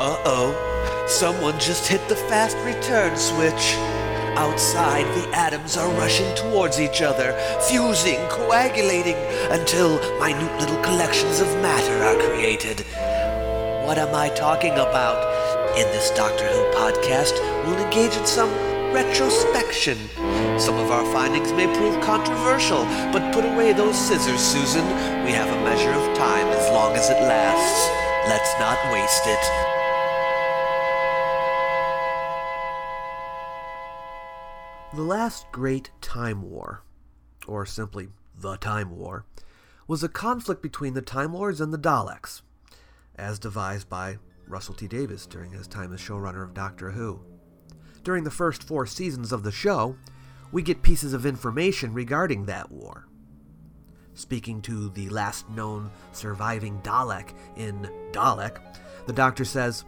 Uh oh, someone just hit the fast return switch. Outside, the atoms are rushing towards each other, fusing, coagulating, until minute little collections of matter are created. What am I talking about? In this Doctor Who podcast, we'll engage in some retrospection. Some of our findings may prove controversial, but put away those scissors, Susan. We have a measure of time as long as it lasts. Let's not waste it. The last great Time War, or simply the Time War, was a conflict between the Time Lords and the Daleks, as devised by Russell T Davies during his time as showrunner of Doctor Who. During the first four seasons of the show, we get pieces of information regarding that war. Speaking to the last known surviving Dalek in Dalek, the Doctor says,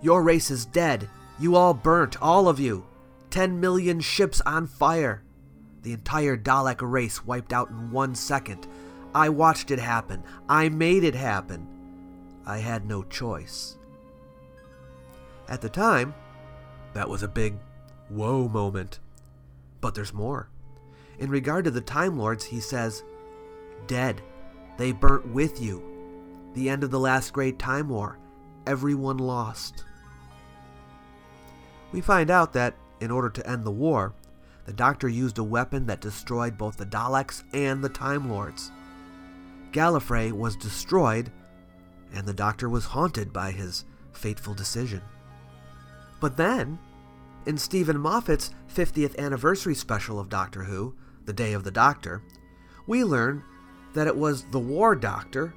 Your race is dead. You all burnt, all of you. Ten million ships on fire. The entire Dalek race wiped out in one second. I watched it happen. I made it happen. I had no choice. At the time, that was a big whoa moment. But there's more. In regard to the Time Lords, he says, Dead. They burnt with you. The end of the last great Time War. Everyone lost. We find out that, in order to end the war, the Doctor used a weapon that destroyed both the Daleks and the Time Lords. Gallifrey was destroyed, and the Doctor was haunted by his fateful decision. But then, in Steven Moffat's 50th anniversary special of Doctor Who, The Day of the Doctor, we learn that it was the War Doctor,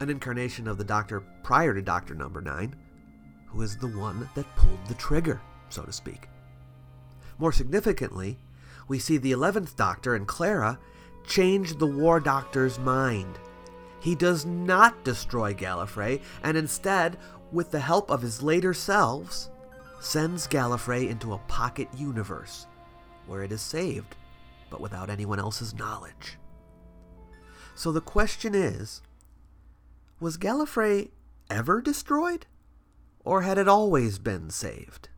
an incarnation of the Doctor prior to Doctor Number 9, who is the one that pulled the trigger, so to speak. More significantly, we see the 11th Doctor and Clara change the War Doctor's mind. He does not destroy Gallifrey, and instead, with the help of his later selves, sends Gallifrey into a pocket universe where it is saved, but without anyone else's knowledge. So the question is was Gallifrey ever destroyed? Or had it always been saved?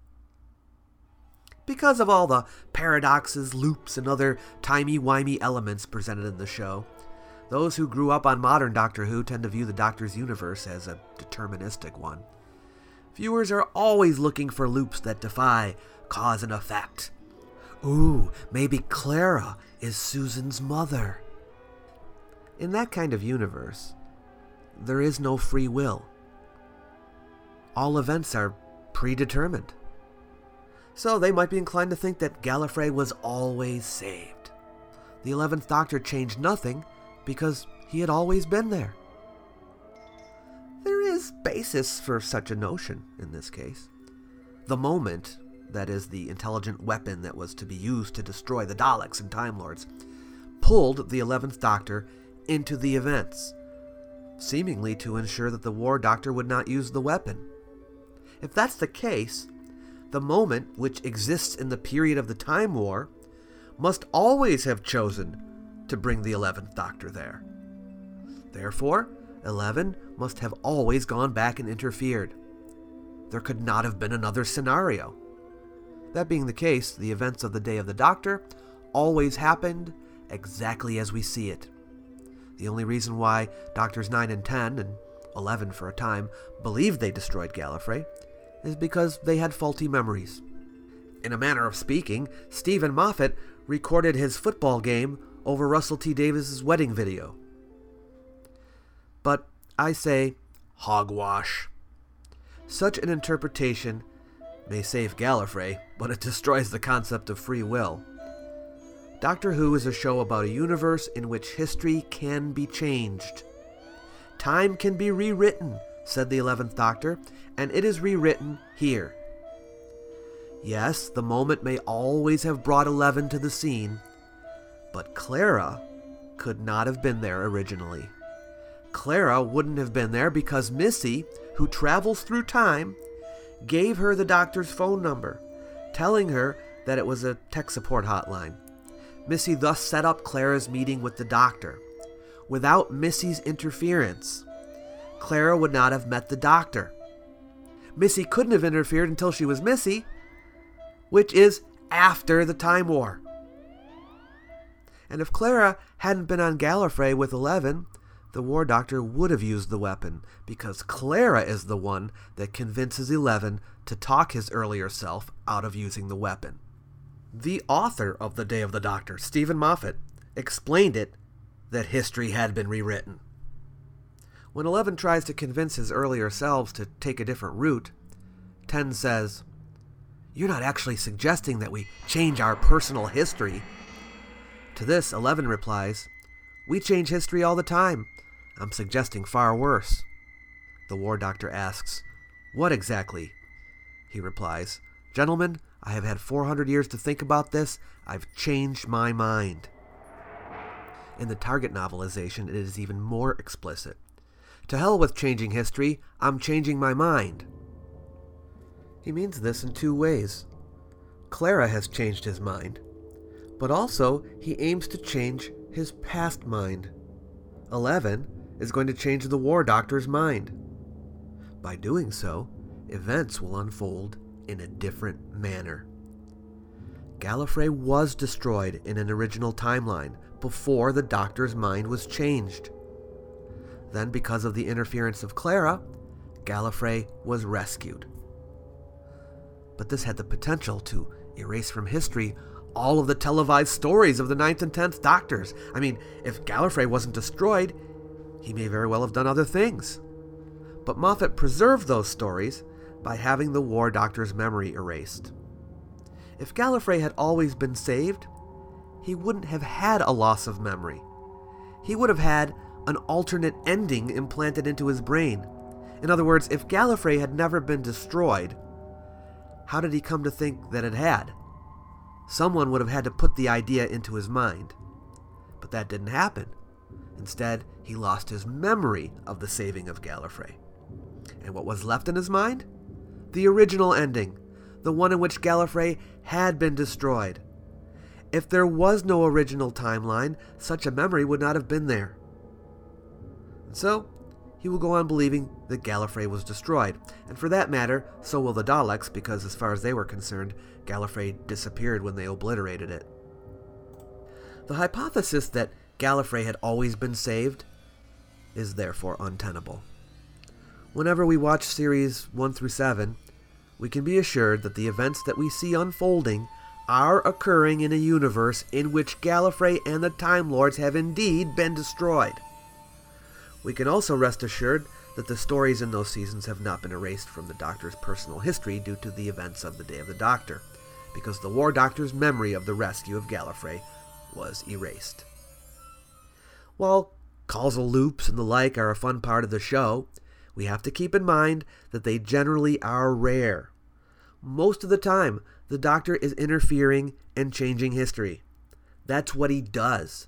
Because of all the paradoxes, loops, and other timey-wimey elements presented in the show, those who grew up on modern Doctor Who tend to view the Doctor's universe as a deterministic one. Viewers are always looking for loops that defy cause and effect. Ooh, maybe Clara is Susan's mother. In that kind of universe, there is no free will. All events are predetermined. So they might be inclined to think that Gallifrey was always saved. The 11th Doctor changed nothing because he had always been there. There is basis for such a notion in this case. The moment, that is, the intelligent weapon that was to be used to destroy the Daleks and Time Lords, pulled the 11th Doctor into the events, seemingly to ensure that the War Doctor would not use the weapon. If that's the case, the moment, which exists in the period of the Time War, must always have chosen to bring the 11th Doctor there. Therefore, 11 must have always gone back and interfered. There could not have been another scenario. That being the case, the events of the Day of the Doctor always happened exactly as we see it. The only reason why Doctors 9 and 10, and 11 for a time, believed they destroyed Gallifrey is because they had faulty memories. In a manner of speaking, Steven Moffat recorded his football game over Russell T Davies' wedding video. But I say hogwash. Such an interpretation may save Gallifrey, but it destroys the concept of free will. Doctor Who is a show about a universe in which history can be changed. Time can be rewritten, said the 11th Doctor, and it is rewritten here. Yes, the moment may always have brought Eleven to the scene, but Clara could not have been there originally. Clara wouldn't have been there because Missy, who travels through time, gave her the doctor's phone number, telling her that it was a tech support hotline. Missy thus set up Clara's meeting with the doctor. Without Missy's interference, Clara would not have met the doctor. Missy couldn't have interfered until she was Missy, which is after the Time War. And if Clara hadn't been on Gallifrey with Eleven, the War Doctor would have used the weapon, because Clara is the one that convinces Eleven to talk his earlier self out of using the weapon. The author of The Day of the Doctor, Steven Moffat, explained it that history had been rewritten. When Eleven tries to convince his earlier selves to take a different route, Ten says, You're not actually suggesting that we change our personal history. To this, Eleven replies, We change history all the time. I'm suggesting far worse. The War Doctor asks, What exactly? He replies, Gentlemen, I have had 400 years to think about this. I've changed my mind. In the Target novelization, it is even more explicit. To hell with changing history, I'm changing my mind. He means this in two ways. Clara has changed his mind, but also he aims to change his past mind. Eleven is going to change the War Doctor's mind. By doing so, events will unfold in a different manner. Gallifrey was destroyed in an original timeline before the Doctor's mind was changed. Then, because of the interference of Clara, Gallifrey was rescued. But this had the potential to erase from history all of the televised stories of the Ninth and Tenth Doctors. I mean, if Gallifrey wasn't destroyed, he may very well have done other things. But Moffat preserved those stories by having the War Doctor's memory erased. If Gallifrey had always been saved, he wouldn't have had a loss of memory. He would have had an alternate ending implanted into his brain. In other words, if Gallifrey had never been destroyed, how did he come to think that it had? Someone would have had to put the idea into his mind. But that didn't happen. Instead, he lost his memory of the saving of Gallifrey. And what was left in his mind? The original ending, the one in which Gallifrey had been destroyed. If there was no original timeline, such a memory would not have been there. So, he will go on believing that Gallifrey was destroyed. And for that matter, so will the Daleks, because as far as they were concerned, Gallifrey disappeared when they obliterated it. The hypothesis that Gallifrey had always been saved is therefore untenable. Whenever we watch series 1 through 7, we can be assured that the events that we see unfolding are occurring in a universe in which Gallifrey and the Time Lords have indeed been destroyed. We can also rest assured that the stories in those seasons have not been erased from the Doctor's personal history due to the events of the Day of the Doctor, because the War Doctor's memory of the rescue of Gallifrey was erased. While causal loops and the like are a fun part of the show, we have to keep in mind that they generally are rare. Most of the time, the Doctor is interfering and changing history. That's what he does.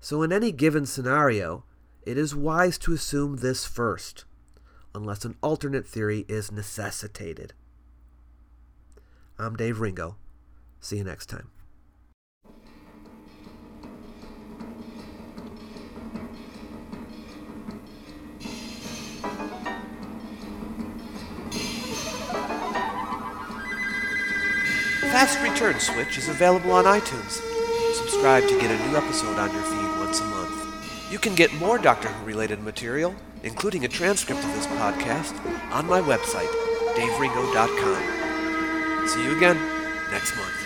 So, in any given scenario, it is wise to assume this first, unless an alternate theory is necessitated. I'm Dave Ringo. See you next time. Fast Return Switch is available on iTunes. Subscribe to get a new episode on your feed. You can get more Doctor Who related material, including a transcript of this podcast, on my website, daveringo.com. See you again next month.